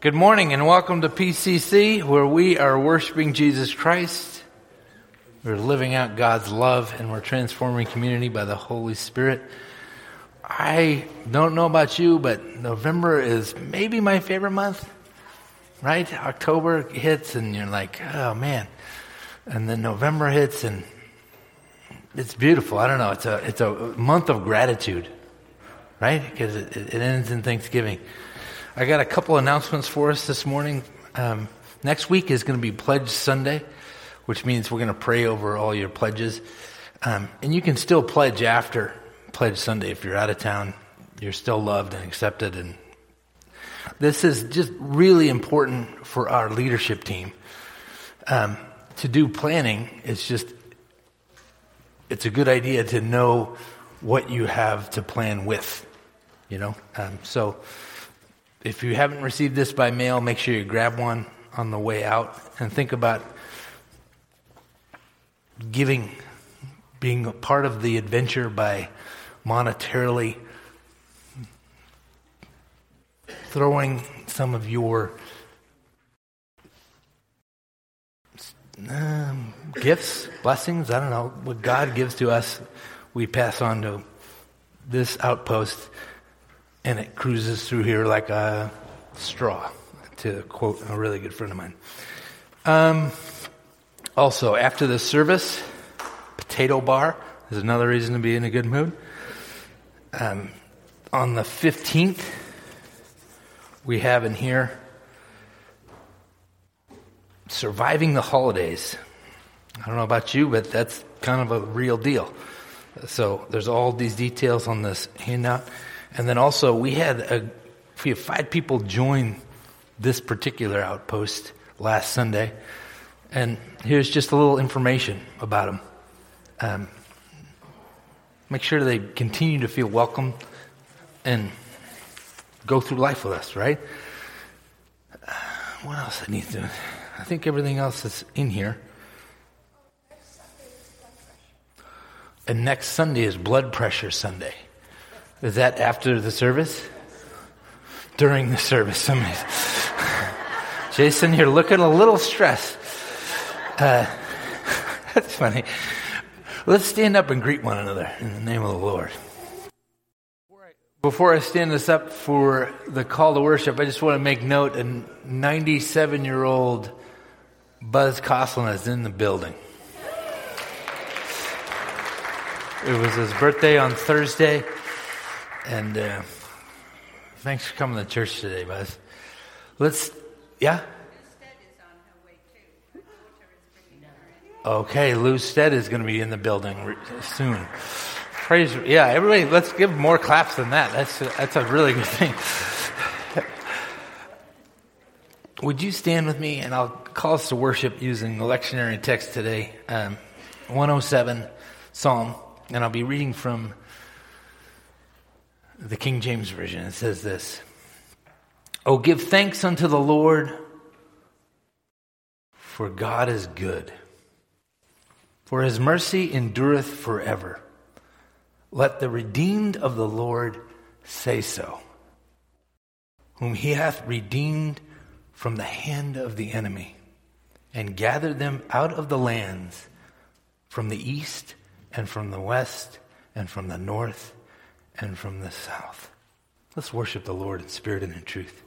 Good morning and welcome to PCC, where we are worshiping Jesus Christ. We're living out God's love and we're transforming community by the Holy Spirit. I don't know about you, but November is maybe my favorite month, right? October hits and you're like, oh man. And then November hits and it's beautiful. I don't know. It's a, it's a month of gratitude, right? Because it, it ends in Thanksgiving. I got a couple announcements for us this morning. Um, next week is going to be Pledge Sunday, which means we're going to pray over all your pledges. Um, and you can still pledge after Pledge Sunday if you're out of town. You're still loved and accepted. And this is just really important for our leadership team. Um, to do planning, it's just, it's a good idea to know what you have to plan with, you know? Um, so if you haven't received this by mail, make sure you grab one on the way out and think about giving, being a part of the adventure by monetarily throwing some of your um, gifts, blessings, I don't know, what God gives to us, we pass on to this outpost, and it cruises through here like a straw, to quote a really good friend of mine. Um, also, after the service, potato bar is another reason to be in a good mood. Um, on the 15th, we have in here surviving the holidays. I don't know about you, but that's kind of a real deal. So there's all these details on this handout. And then also we had a, we have five people join this particular outpost last Sunday. And here's just a little information about them. Um, make sure they continue to feel welcome and go through life with us, right? Uh, what else I need to? I think everything else is in here. And next Sunday is blood pressure Sunday. Is that after the service? During the service. Somebody. Jason, you're looking a little stressed. Uh, that's funny. Let's stand up and greet one another in the name of the Lord. Before I stand this up for the call to worship, I just want to make note a 97 year old Buzz Coslin is in the building. It was his birthday on Thursday, and uh, thanks for coming to church today, Buzz. Let's, yeah? Okay, Lou Stead is going to be in the building soon. Praise, yeah, everybody, let's give more claps than that. That's that's a really good thing. Would you stand with me and I'll call us to worship using the lectionary text today, um, 107 Psalm, and I'll be reading from the King James Version. It says this Oh, give thanks unto the Lord, for God is good for his mercy endureth forever. Let the redeemed of the Lord say so, whom he hath redeemed from the hand of the enemy, and gathered them out of the lands from the east and from the west and from the north and from the south. Let's worship the Lord in spirit and in truth.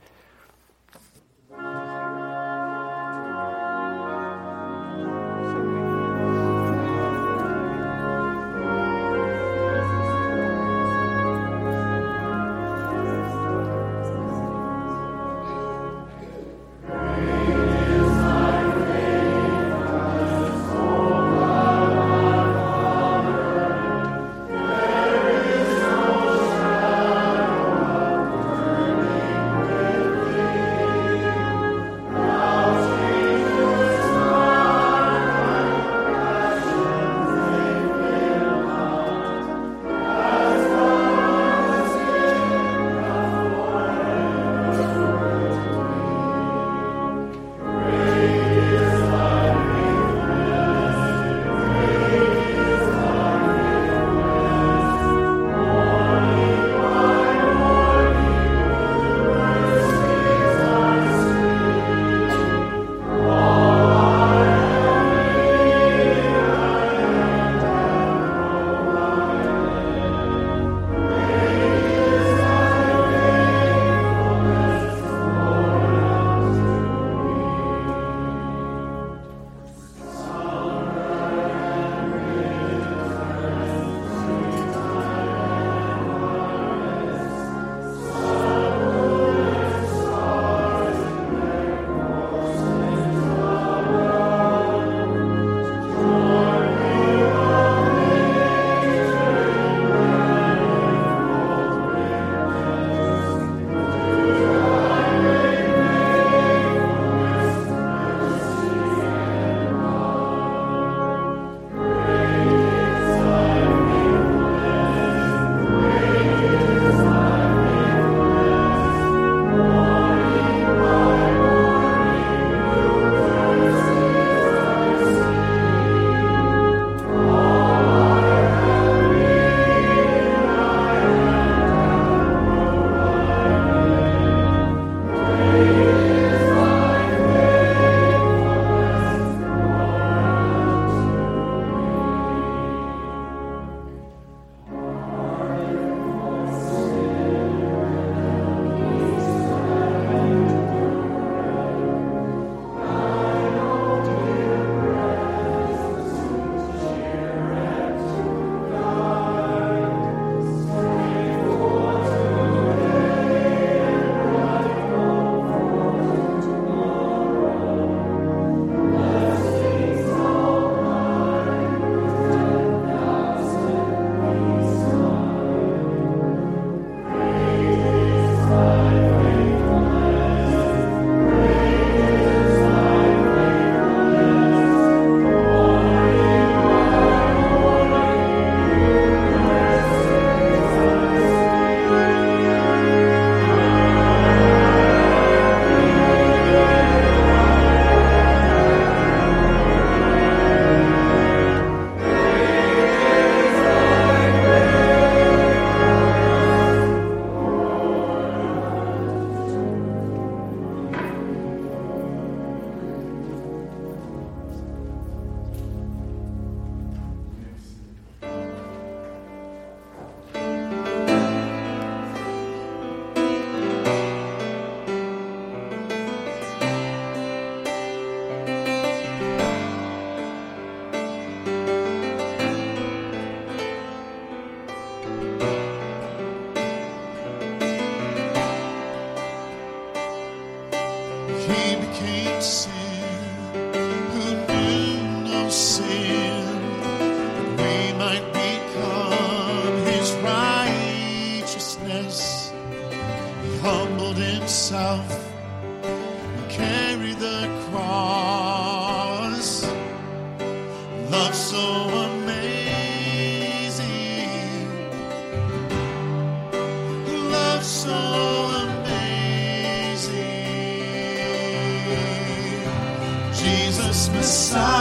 Messiah.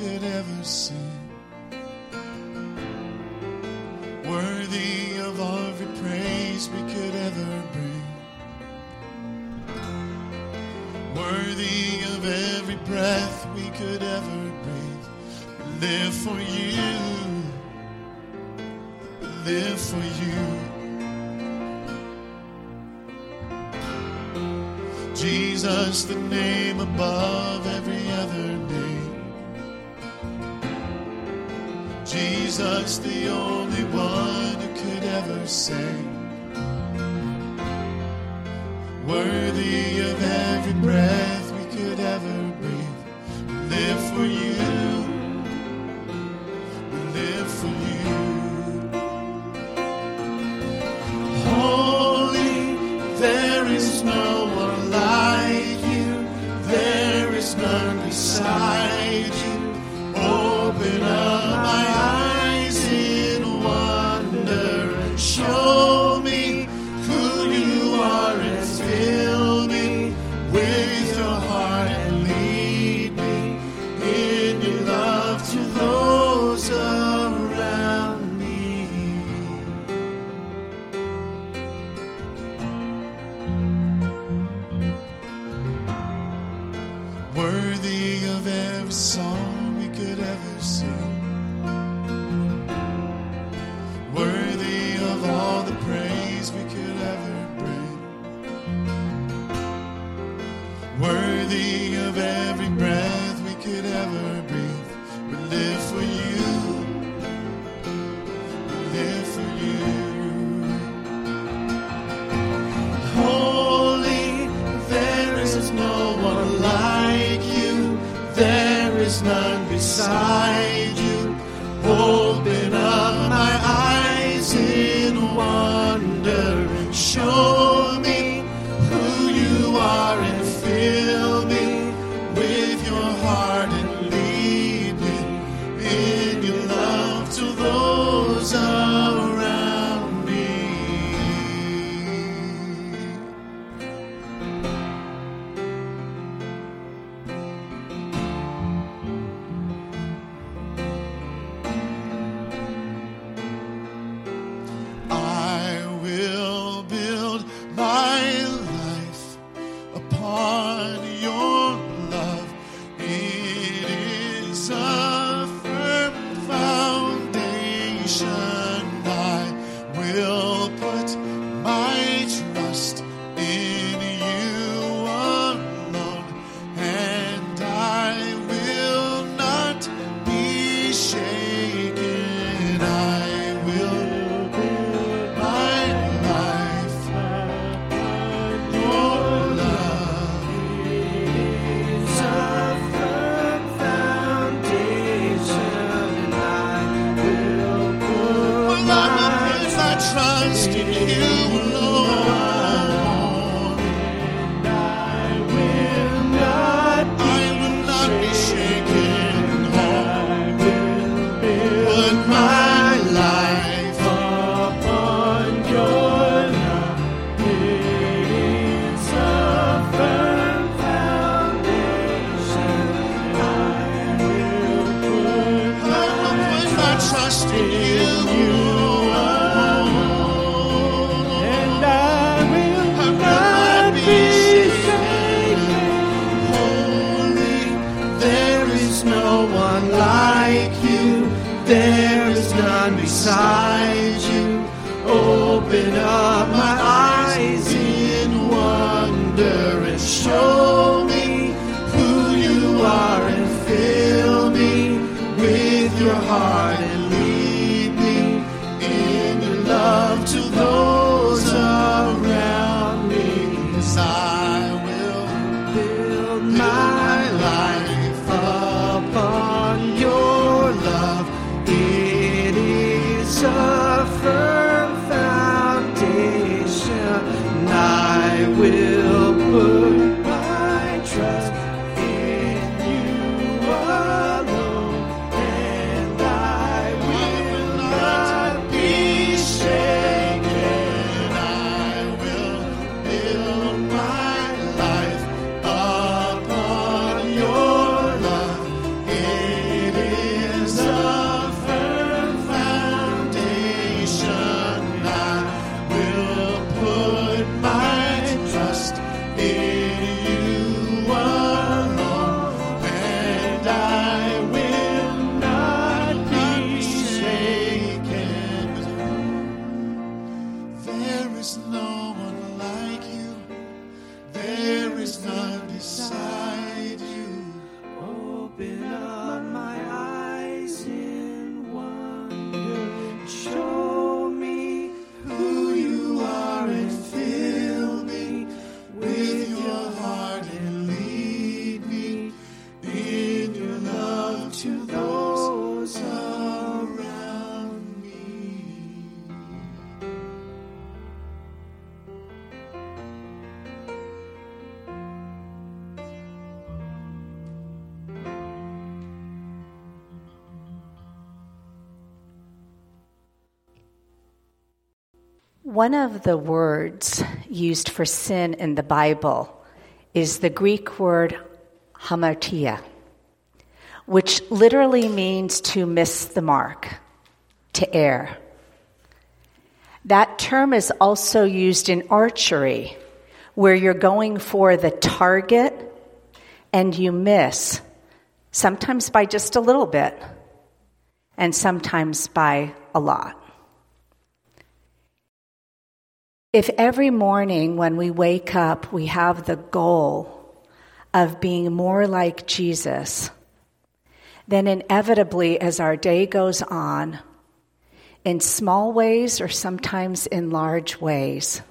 could ever see. Worthy of every praise we could ever bring. Worthy of every breath we could ever breathe. Live for you. Live for you. Jesus, the name above every That's the only one who could ever say. none beside. There is none beside you. Open up One of the words used for sin in the Bible is the Greek word hamartia, which literally means to miss the mark, to err. That term is also used in archery, where you're going for the target and you miss, sometimes by just a little bit, and sometimes by a lot. If every morning when we wake up we have the goal of being more like Jesus, then inevitably as our day goes on, in small ways or sometimes in large ways,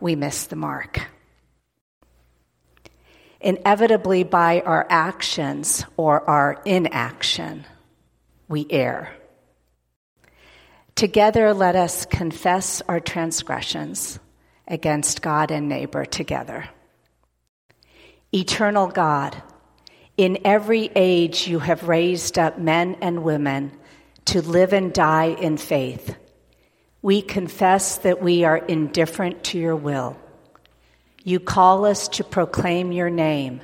we miss the mark. Inevitably, by our actions or our inaction, we err. Together, let us confess our transgressions against God and neighbor together. Eternal God, in every age you have raised up men and women to live and die in faith. We confess that we are indifferent to your will. You call us to proclaim your name,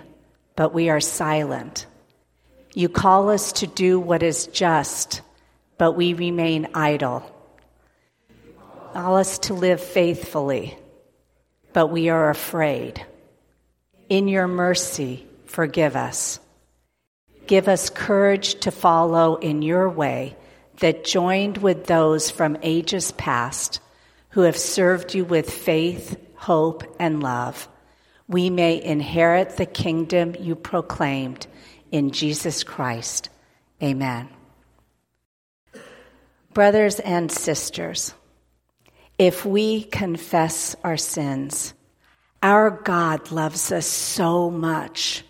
but we are silent. You call us to do what is just but we remain idle. Call us to live faithfully, but we are afraid. In your mercy, forgive us. Give us courage to follow in your way that joined with those from ages past who have served you with faith, hope, and love, we may inherit the kingdom you proclaimed in Jesus Christ. Amen. Brothers and sisters, if we confess our sins, our God loves us so much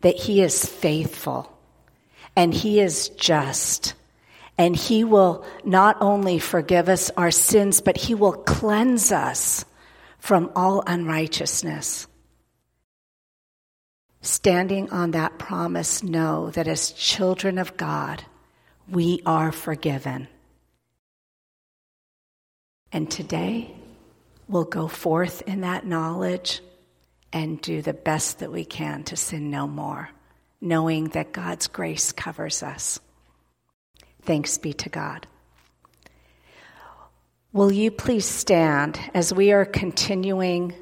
that He is faithful and He is just. And He will not only forgive us our sins, but He will cleanse us from all unrighteousness. Standing on that promise, know that as children of God, we are forgiven. And today, we'll go forth in that knowledge and do the best that we can to sin no more, knowing that God's grace covers us. Thanks be to God. Will you please stand as we are continuing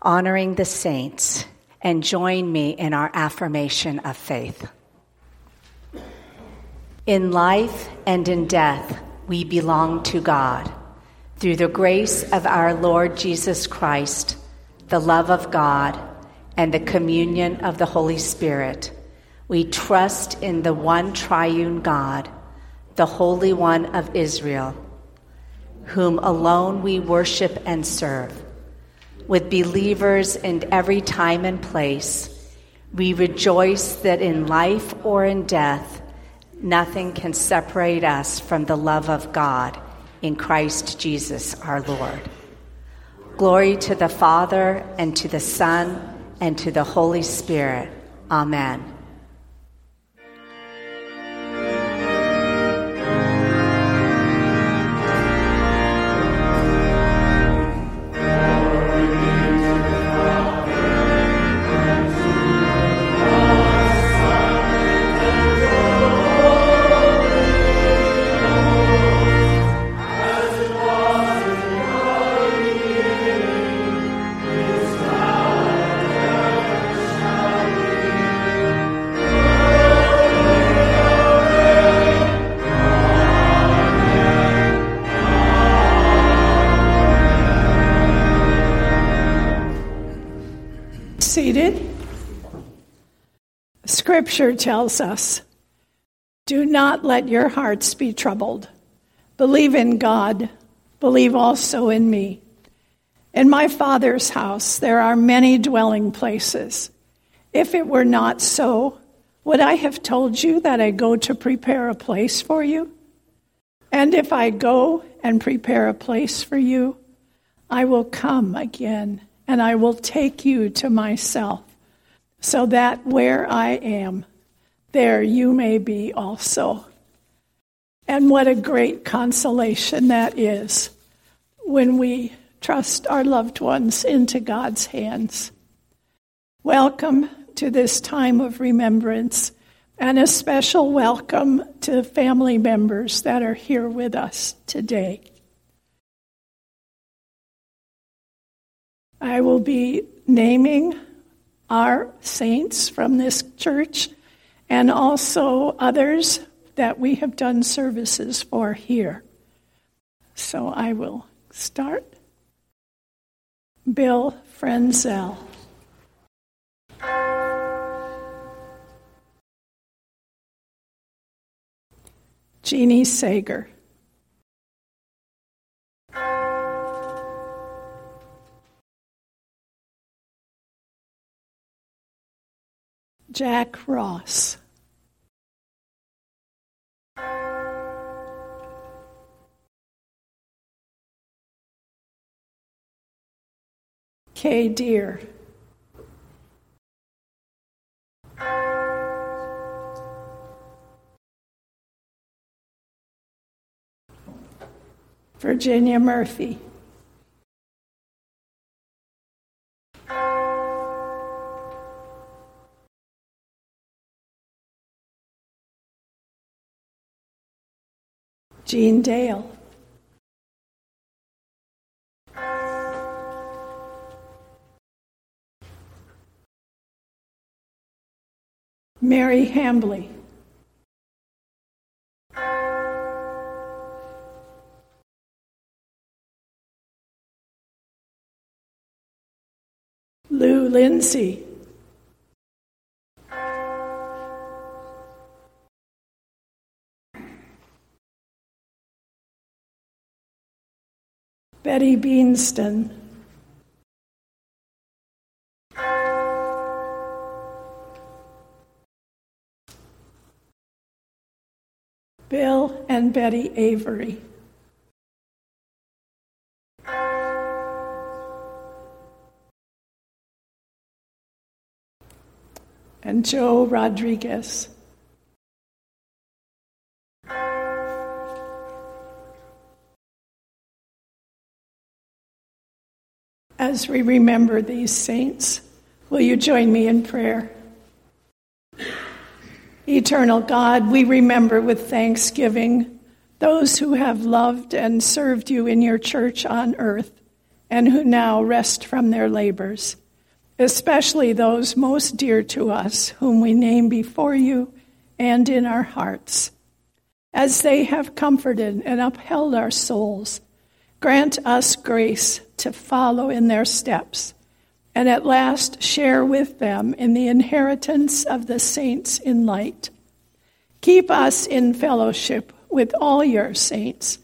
honoring the saints and join me in our affirmation of faith? In life and in death, we belong to God. Through the grace of our Lord Jesus Christ, the love of God, and the communion of the Holy Spirit, we trust in the one triune God, the Holy One of Israel, whom alone we worship and serve. With believers in every time and place, we rejoice that in life or in death, nothing can separate us from the love of God in Christ Jesus our Lord. Glory to the Father, and to the Son, and to the Holy Spirit. Amen. Scripture tells us do not let your hearts be troubled. Believe in God, believe also in me. In my Father's house there are many dwelling places. If it were not so, Would I have told you that I go to prepare a place for you? And if I go and prepare a place for you, I will come again and I will take you to myself, so that where I am, there you may be also. And what a great consolation that is when we trust our loved ones into God's hands. Welcome to this time of remembrance, and a special welcome to family members that are here with us today. I will be naming our saints from this church and also others that we have done services for here. So I will start. Bill Frenzel. Jeannie Sager. Jack Ross. Kay Deer. Virginia Murphy. Jean Dale. Mary Hambley. Lou Lindsay. Betty Beanston. Bill and Betty Avery. And Joe Rodriguez. As we remember these saints, will you join me in prayer? Eternal God, we remember with thanksgiving those who have loved and served you in your church on earth and who now rest from their labors, especially those most dear to us, whom we name before you and in our hearts. As they have comforted and upheld our souls, grant us grace to follow in their steps and at last share with them in the inheritance of the saints in light. Keep us in fellowship with all your saints,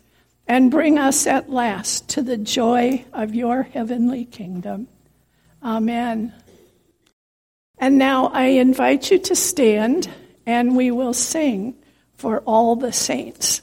and bring us at last to the joy of your heavenly kingdom. Amen. And now I invite you to stand, and we will sing for all the saints.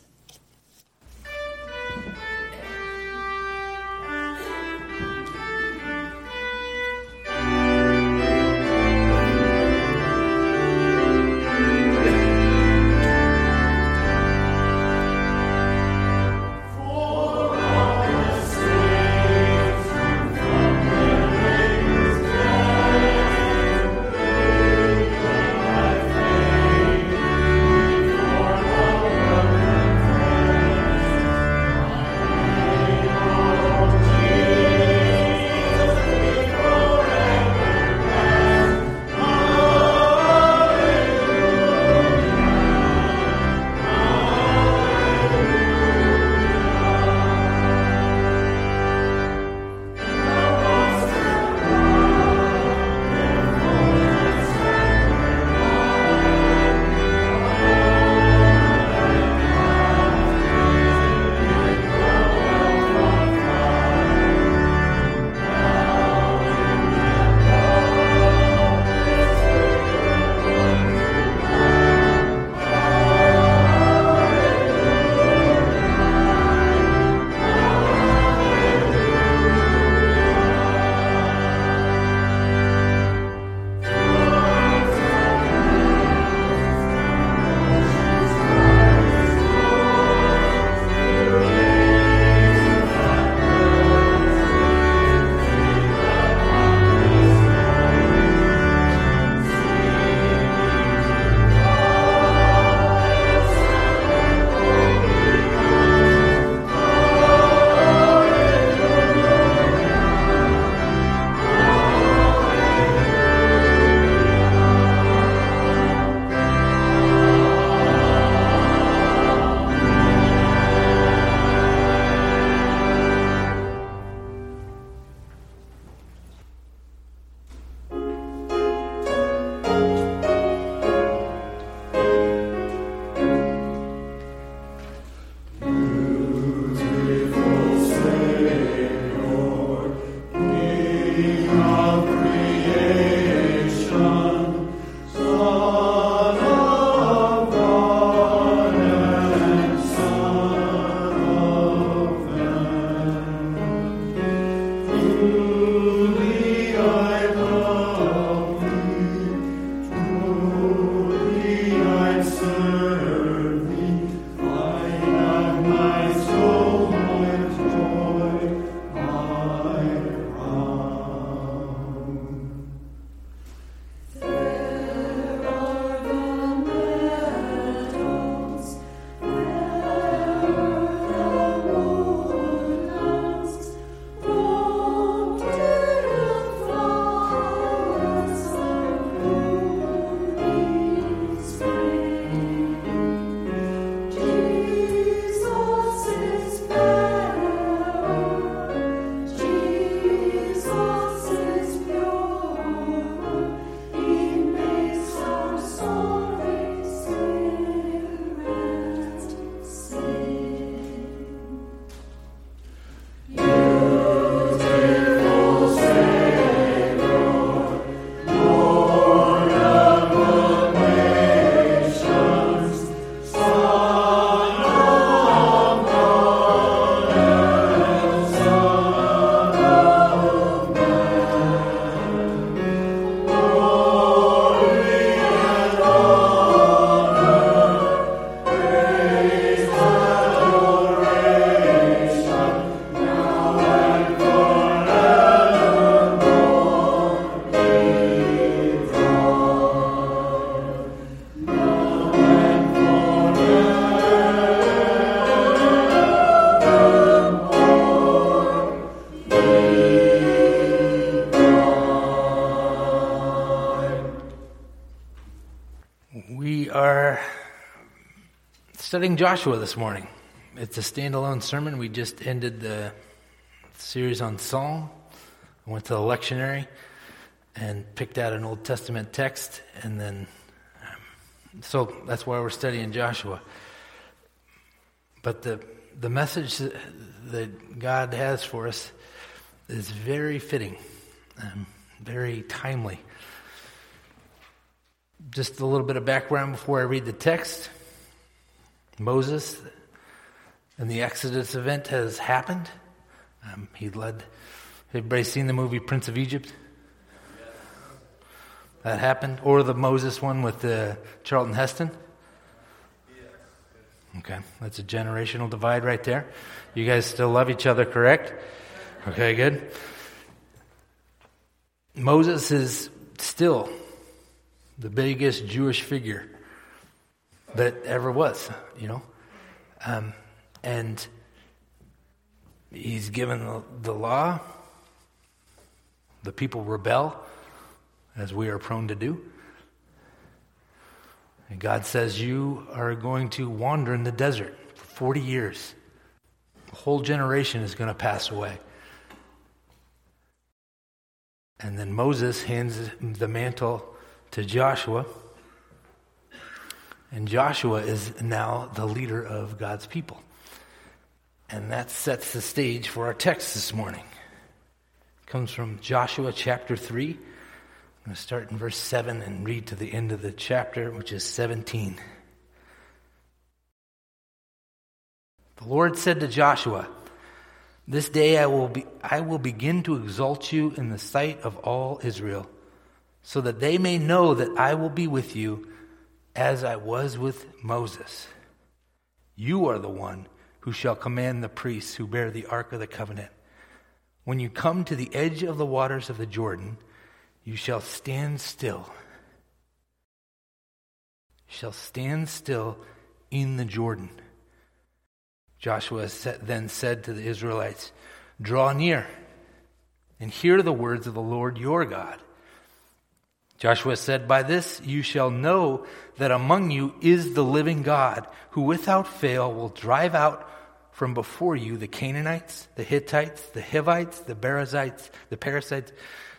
We are studying Joshua this morning. It's a standalone sermon. We just ended the series on Psalm. I went to the lectionary and picked out an Old Testament text, and then um, so that's why we're studying Joshua. But the the message that God has for us is very fitting, um, very timely. Just a little bit of background before I read the text. Moses and the Exodus event has happened. Um, he led. Everybody seen the movie Prince of Egypt? That happened, or the Moses one with uh, Charlton Heston. Okay, that's a generational divide right there. You guys still love each other, correct? Okay, good. Moses is still the biggest Jewish figure that ever was, you know. Um, and he's given the, the law. The people rebel, as we are prone to do. And God says, You are going to wander in the desert for 40 years. A whole generation is going to pass away. And then Moses hands the mantle to Joshua. And Joshua is now the leader of God's people. And that sets the stage for our text this morning. It comes from Joshua chapter 3. I'm going to start in verse 7 and read to the end of the chapter, which is 17. The Lord said to Joshua, This day I will, be, I will begin to exalt you in the sight of all Israel, so that they may know that I will be with you as I was with Moses. You are the one who shall command the priests who bear the ark of the covenant. When you come to the edge of the waters of the Jordan, you shall stand still. Shall stand still in the Jordan. Joshua then said to the Israelites, Draw near and hear the words of the Lord your God. Joshua said, By this you shall know that among you is the living God, who without fail will drive out from before you the Canaanites, the Hittites, the Hivites, the Perizzites, the Perizzites,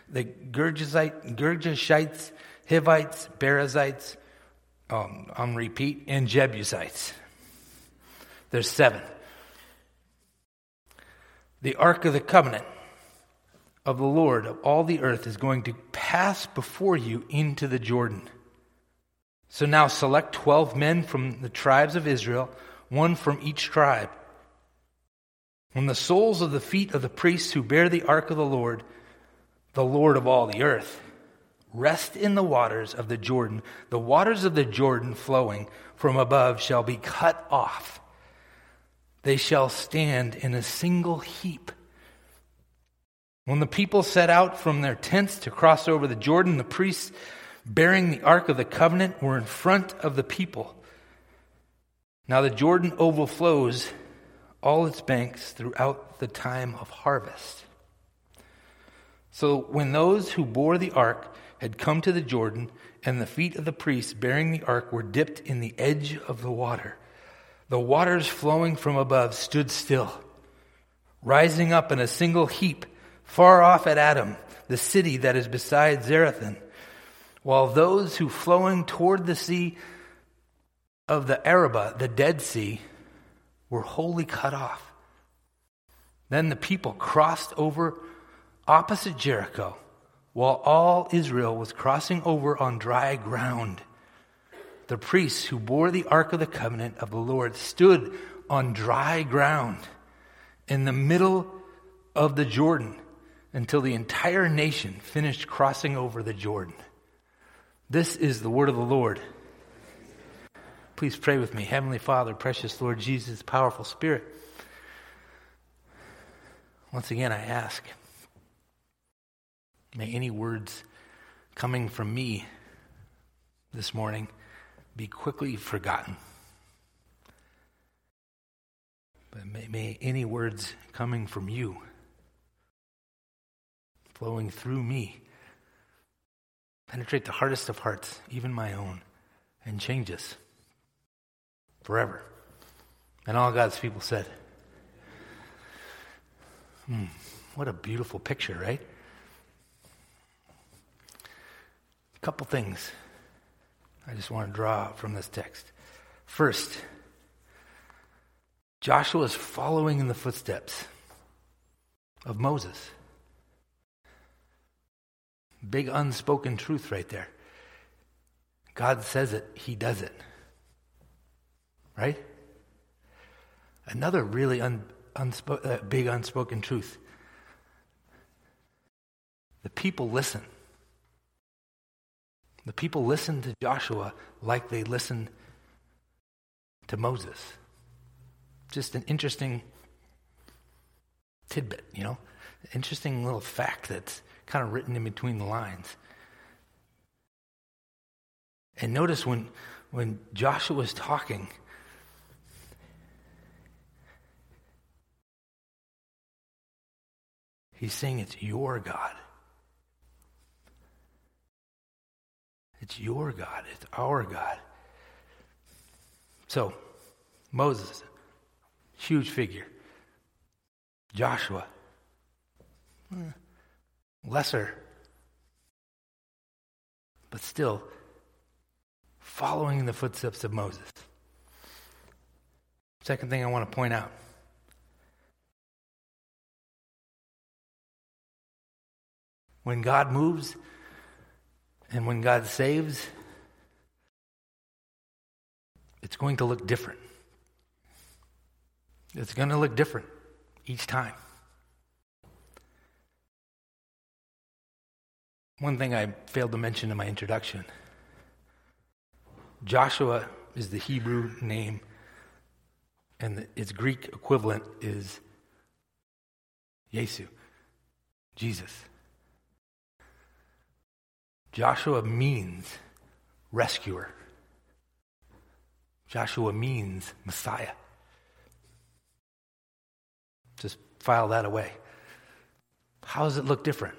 the Girgashite, Girgashites, Hivites, Perizzites, um, on repeat, and Jebusites. There's seven. The Ark of the Covenant of the Lord of all the earth is going to pass before you into the Jordan. So now select 12 men from the tribes of Israel, one from each tribe. When the soles of the feet of the priests who bear the ark of the Lord, the Lord of all the earth, rest in the waters of the Jordan, the waters of the Jordan flowing from above shall be cut off. They shall stand in a single heap when the people set out from their tents to cross over the Jordan, the priests bearing the Ark of the Covenant were in front of the people. Now the Jordan overflows all its banks throughout the time of harvest. So when those who bore the ark had come to the Jordan, and the feet of the priests bearing the ark were dipped in the edge of the water, the waters flowing from above stood still, rising up in a single heap far off at Adam, the city that is beside Zarethan, while those who flowing toward the sea of the Arabah, the Dead Sea, were wholly cut off. Then the people crossed over opposite Jericho, while all Israel was crossing over on dry ground. The priests who bore the Ark of the Covenant of the Lord stood on dry ground in the middle of the Jordan until the entire nation finished crossing over the Jordan. This is the word of the Lord. Please pray with me. Heavenly Father, precious Lord Jesus, powerful Spirit. Once again, I ask, may any words coming from me this morning be quickly forgotten. But may, may any words coming from you flowing through me. Penetrate the hardest of hearts, even my own, and change us forever. And all God's people said, hmm, what a beautiful picture, right? A couple things I just want to draw from this text. First, Joshua is following in the footsteps of Moses. Big unspoken truth right there. God says it, he does it. Right? Another really un, unspo- uh, big unspoken truth. The people listen. The people listen to Joshua like they listen to Moses. Just an interesting tidbit, you know? Interesting little fact that's kind of written in between the lines. And notice when, when Joshua was talking, he's saying it's your God. It's your God. It's our God. So, Moses, huge figure. Joshua, eh, lesser, but still following in the footsteps of Moses. Second thing I want to point out when God moves and when God saves, it's going to look different. It's going to look different each time. One thing I failed to mention in my introduction Joshua is the Hebrew name, and its Greek equivalent is Yesu, Jesus. Joshua means rescuer. Joshua means Messiah. Just file that away. How does it look different?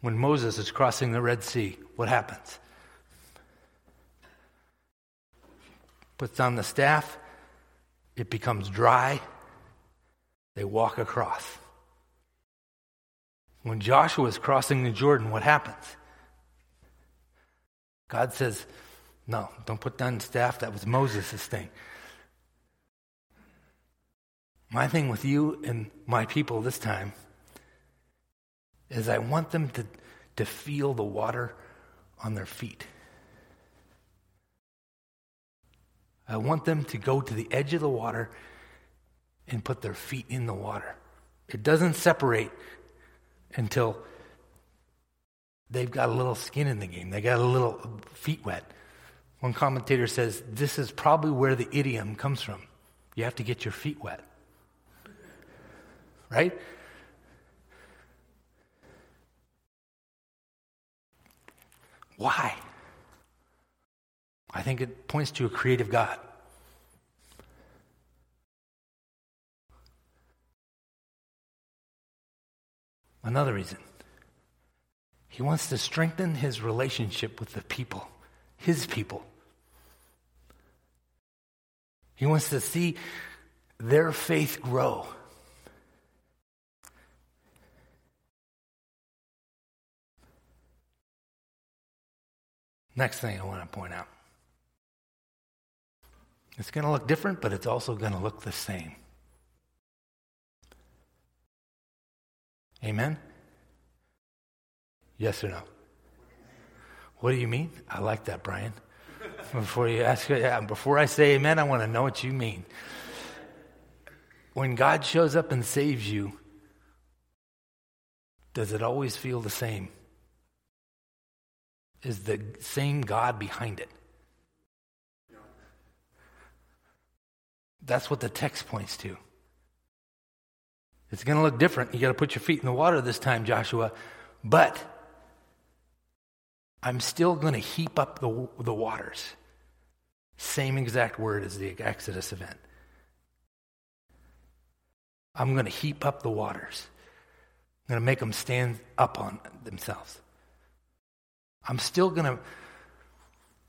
When Moses is crossing the Red Sea, what happens? Puts down the staff, it becomes dry, they walk across. When Joshua is crossing the Jordan, what happens? God says, No, don't put down the staff. That was Moses' thing. My thing with you and my people this time is I want them to, to feel the water on their feet. I want them to go to the edge of the water and put their feet in the water. It doesn't separate until they've got a little skin in the game. They got a little feet wet. One commentator says this is probably where the idiom comes from. You have to get your feet wet. Right? Why? I think it points to a creative God. Another reason. He wants to strengthen his relationship with the people, his people. He wants to see their faith grow. Next thing I want to point out. It's going to look different, but it's also going to look the same. Amen? Yes or no? What do you mean? I like that, Brian. Before you ask, before I say amen, I want to know what you mean. When God shows up and saves you, does it always feel the same? Is the same God behind it? That's what the text points to. It's going to look different. You got to put your feet in the water this time, Joshua. But I'm still going to heap up the, the waters. Same exact word as the Exodus event. I'm going to heap up the waters. I'm going to make them stand up on themselves. I'm still going to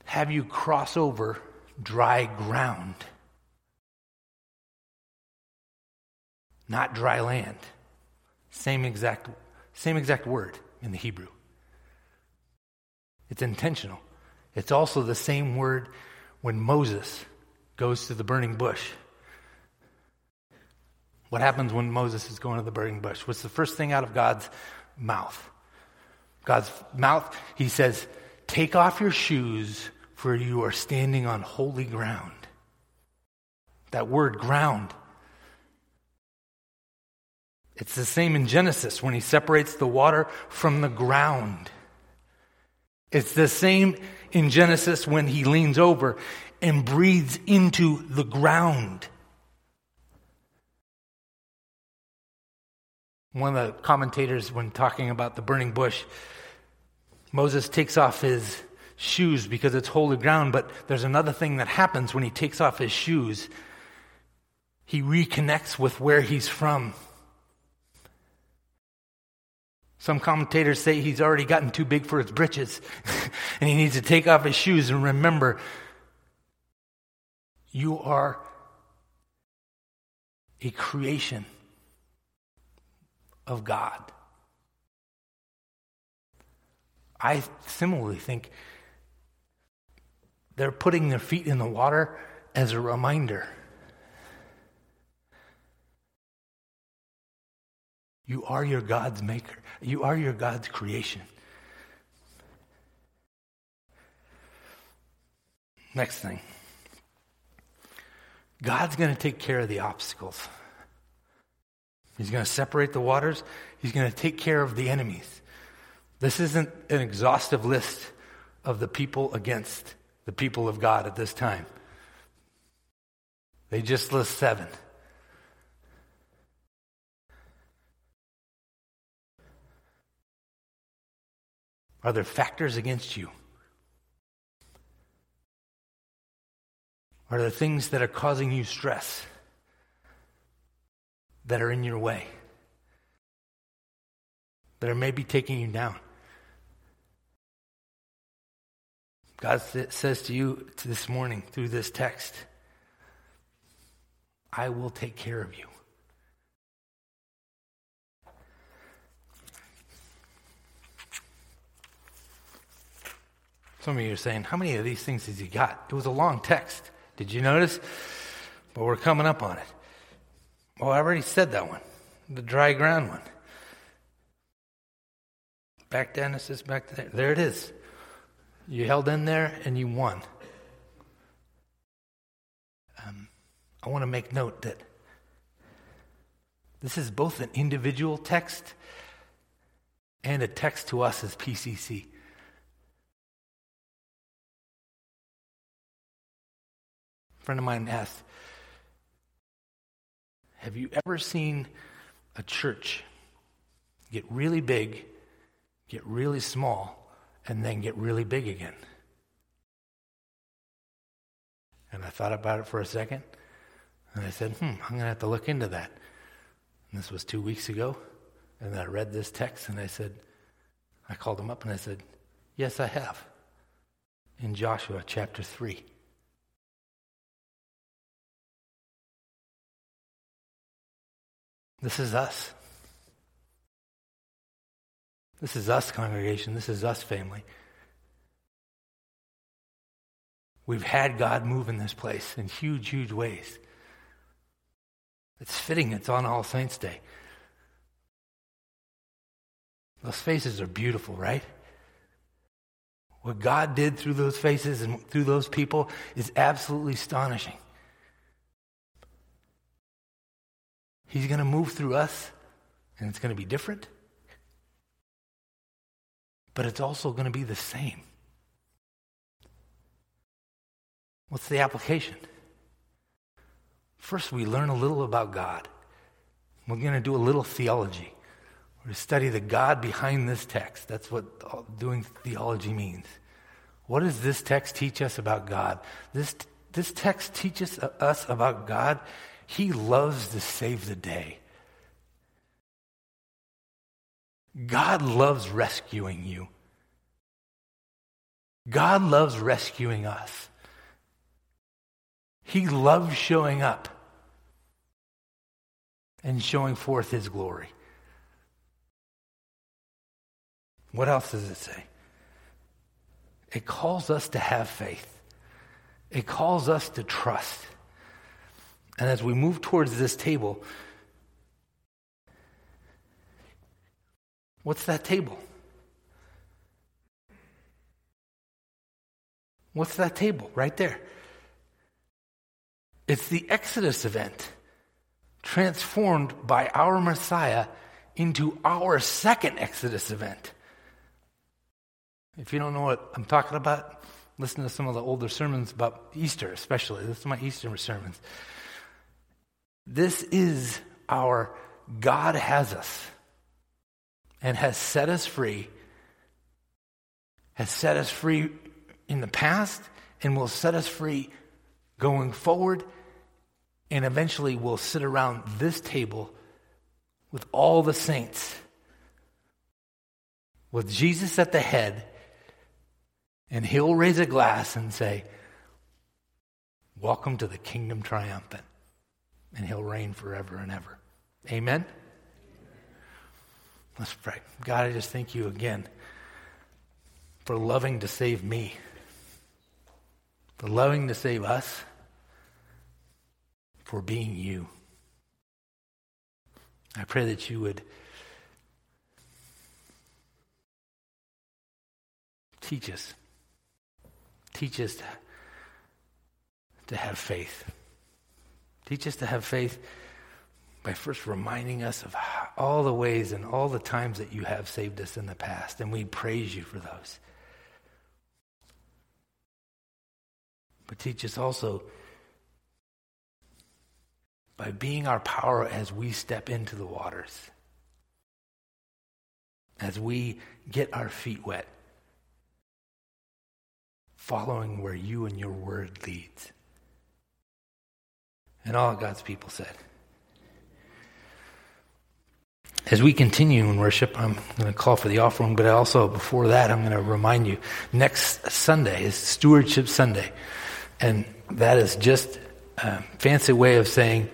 have you cross over dry ground, not dry land. Same exact, same exact word in the Hebrew. It's intentional. It's also the same word when Moses goes to the burning bush. What happens when Moses is going to the burning bush? What's the first thing out of God's mouth? God's mouth, he says, Take off your shoes, for you are standing on holy ground. That word ground. It's the same in Genesis when he separates the water from the ground. It's the same in Genesis when he leans over and breathes into the ground. One of the commentators, when talking about the burning bush, Moses takes off his shoes because it's holy ground, but there's another thing that happens when he takes off his shoes. He reconnects with where he's from. Some commentators say he's already gotten too big for his britches and he needs to take off his shoes and remember you are a creation of God. I similarly think they're putting their feet in the water as a reminder. You are your God's maker. You are your God's creation. Next thing God's going to take care of the obstacles. He's going to separate the waters. He's going to take care of the enemies. This isn't an exhaustive list of the people against the people of God at this time. They just list seven. Are there factors against you? Are there things that are causing you stress? That are in your way, that are maybe taking you down. God says to you this morning through this text, I will take care of you. Some of you are saying, How many of these things has he got? It was a long text. Did you notice? But we're coming up on it. Oh, I already said that one. The dry ground one. Back to Genesis, back to there. There it is. You held in there and you won. Um, I want to make note that this is both an individual text and a text to us as PCC. A friend of mine asked, have you ever seen a church get really big, get really small, and then get really big again? And I thought about it for a second, and I said, hmm, I'm going to have to look into that. And this was two weeks ago, and I read this text, and I said, I called him up and I said, Yes, I have. In Joshua chapter 3. This is us. This is us, congregation. This is us, family. We've had God move in this place in huge, huge ways. It's fitting it's on All Saints' Day. Those faces are beautiful, right? What God did through those faces and through those people is absolutely astonishing. He's going to move through us, and it's going to be different. But it's also going to be the same. What's the application? First, we learn a little about God. We're going to do a little theology. We're going to study the God behind this text. That's what doing theology means. What does this text teach us about God? This, this text teaches us about God he loves to save the day. God loves rescuing you. God loves rescuing us. He loves showing up and showing forth his glory. What else does it say? It calls us to have faith. It calls us to trust. And as we move towards this table, what's that table? What's that table right there? It's the Exodus event, transformed by our Messiah into our second Exodus event. If you don't know what I'm talking about, listen to some of the older sermons about Easter, especially. This is my Easter sermons. This is our God has us and has set us free, has set us free in the past, and will set us free going forward, and eventually we'll sit around this table with all the saints, with Jesus at the head and he'll raise a glass and say, Welcome to the kingdom triumphant. And he'll reign forever and ever. Amen? Let's pray. God, I just thank you again for loving to save me, for loving to save us, for being you. I pray that you would teach us Teach us to, to have faith. Teach us to have faith by first reminding us of all the ways and all the times that you have saved us in the past, and we praise you for those. But teach us also by being our power as we step into the waters, as we get our feet wet following where you and your word leads. And all God's people said. As we continue in worship, I'm going to call for the offering, but also before that, I'm going to remind you next Sunday is Stewardship Sunday. And that is just a fancy way of saying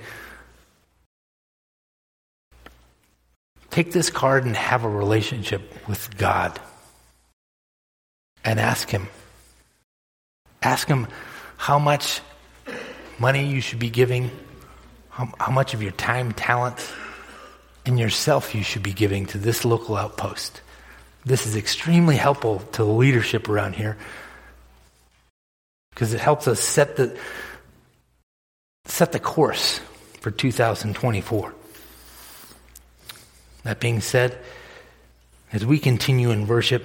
take this card and have a relationship with God and ask Him Ask Him how much money you should be giving, how, how much of your time, talent, and yourself you should be giving to this local outpost. This is extremely helpful to the leadership around here because it helps us set the set the course for 2024. That being said, as we continue in worship,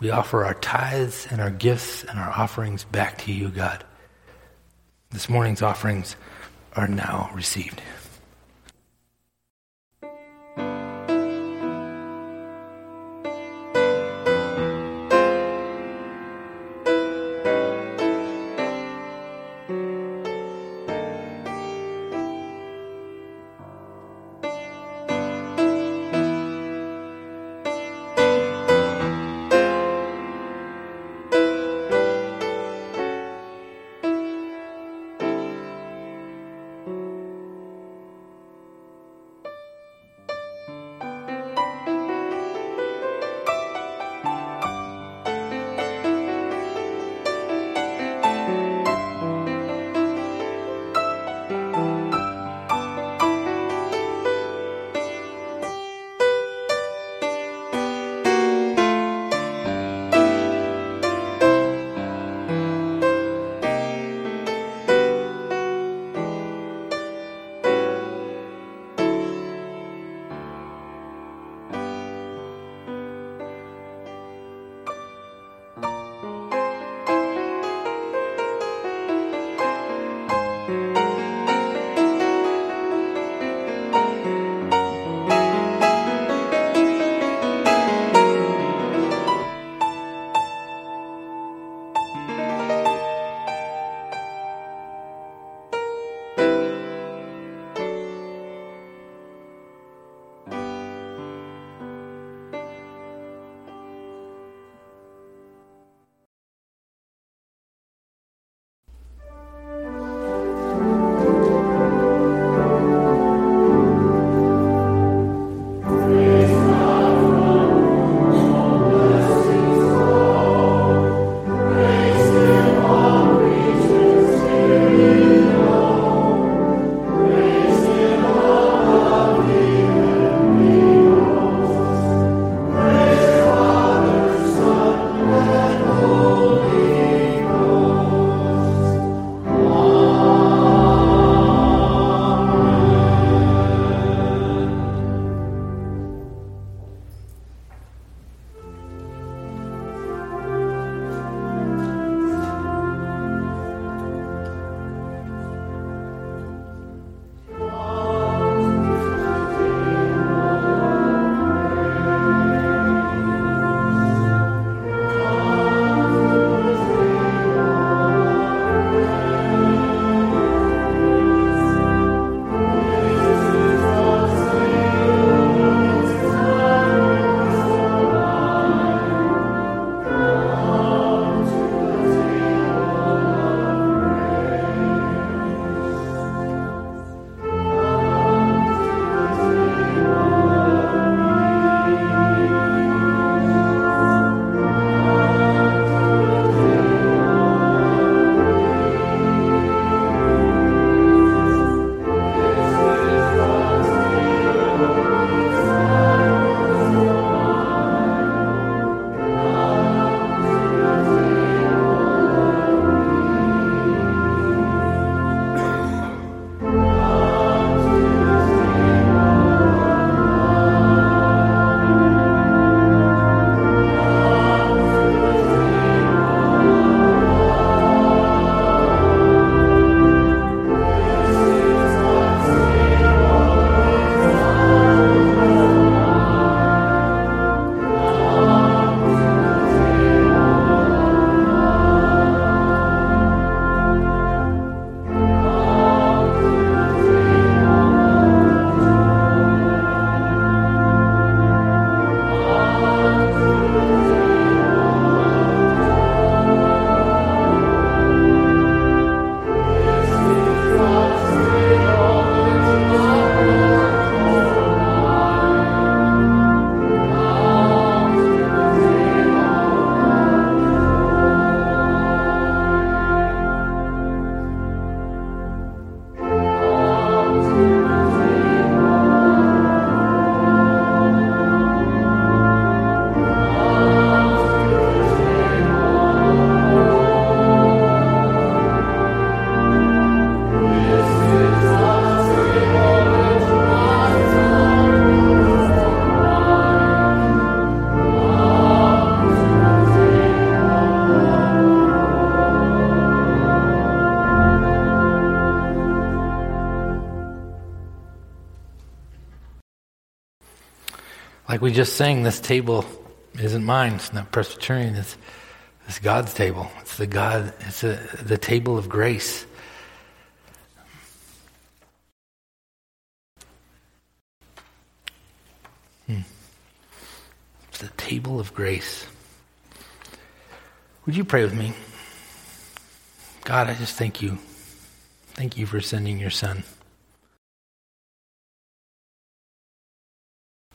we offer our tithes and our gifts and our offerings back to you, God. This morning's offerings are now received. Just sang, this table isn't mine. It's not Presbyterian. It's, it's God's table. It's the God. It's a, the table of grace. Hmm. It's the table of grace. Would you pray with me? God, I just thank you. Thank you for sending your son.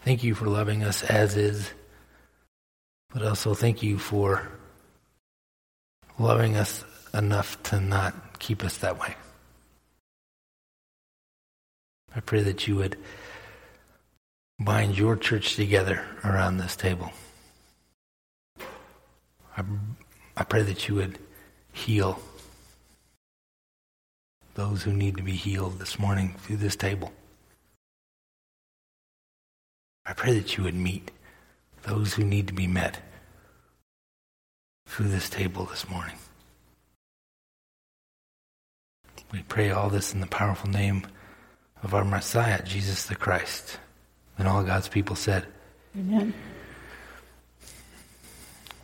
Thank you for loving us as is, but also thank you for loving us enough to not keep us that way. I pray that you would bind your church together around this table. I, I pray that you would heal those who need to be healed this morning through this table. I pray that you would meet those who need to be met through this table this morning. We pray all this in the powerful name of our Messiah, Jesus the Christ. And all God's people said, Amen.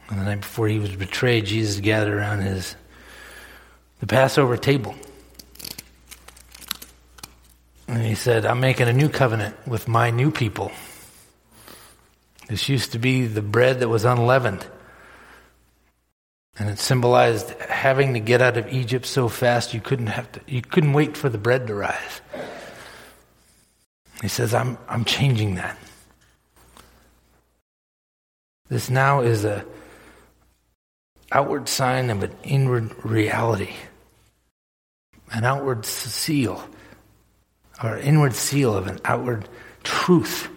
And the night before he was betrayed, Jesus gathered around his the Passover table. And he said, I'm making a new covenant with my new people. This used to be the bread that was unleavened. And it symbolized having to get out of Egypt so fast you couldn't have to, you couldn't wait for the bread to rise. He says, I'm, I'm changing that. This now is a outward sign of an inward reality, an outward seal, or inward seal of an outward truth.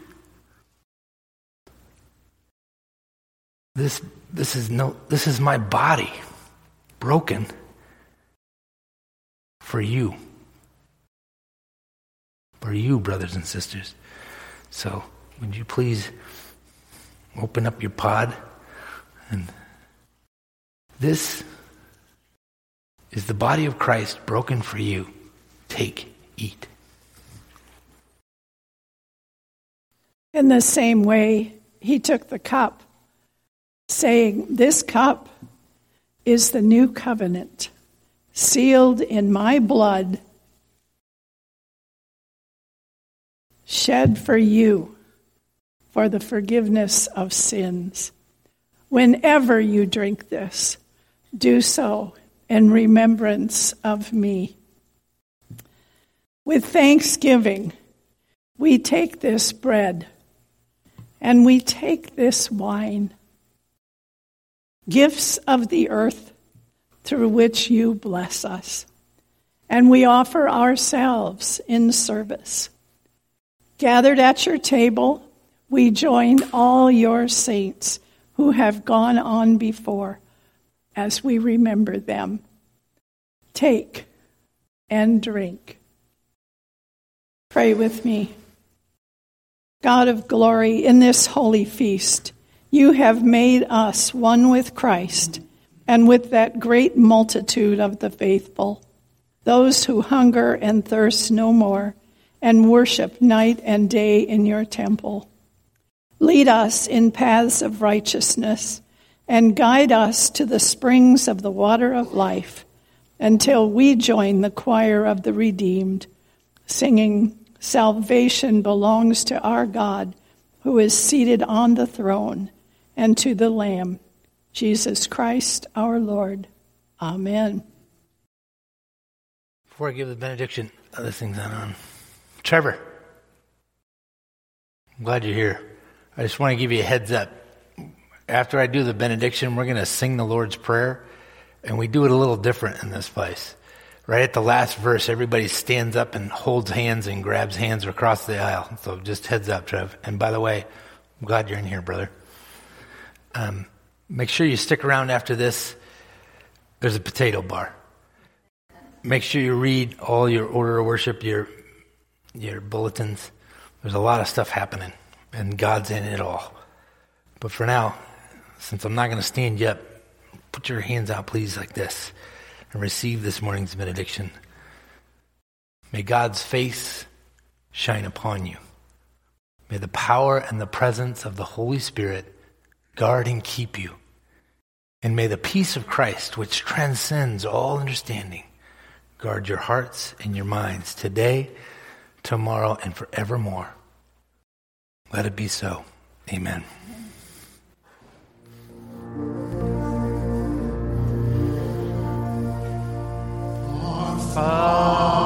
This, this is no, this is my body broken for you. For you, brothers and sisters. So, would you please open up your pod and this is the body of Christ broken for you. Take, eat. In the same way, he took the cup, saying, This cup is the new covenant, sealed in my blood, shed for you for the forgiveness of sins. Whenever you drink this, do so in remembrance of me. With thanksgiving, we take this bread and we take this wine, gifts of the earth through which you bless us, and we offer ourselves in service. Gathered at your table, we join all your saints who have gone on before as we remember them. Take and drink. Pray with me. God of glory, in this holy feast, you have made us one with Christ and with that great multitude of the faithful, those who hunger and thirst no more and worship night and day in your temple. Lead us in paths of righteousness and guide us to the springs of the water of life until we join the choir of the redeemed, singing, Salvation belongs to our God who is seated on the throne and to the Lamb, Jesus Christ our Lord. Amen. Before I give the benediction, other things on. Trevor, I'm glad you're here. I just want to give you a heads up after I do the benediction, we're going to sing the Lord's Prayer, and we do it a little different in this place. Right at the last verse, everybody stands up and holds hands and grabs hands across the aisle. So just heads up, Trev. And by the way, I'm glad you're in here, brother. Um, make sure you stick around after this. There's a potato bar. Make sure you read all your order of worship, your your bulletins. There's a lot of stuff happening, and God's in it all. But for now, since I'm not going to stand up, put your hands out, please, like this, and receive this morning's benediction. May God's face shine upon you. May the power and the presence of the Holy Spirit guard and keep you. And may the peace of Christ, which transcends all understanding, guard your hearts and your minds today, tomorrow, and forevermore. Let it be so. Amen. Father.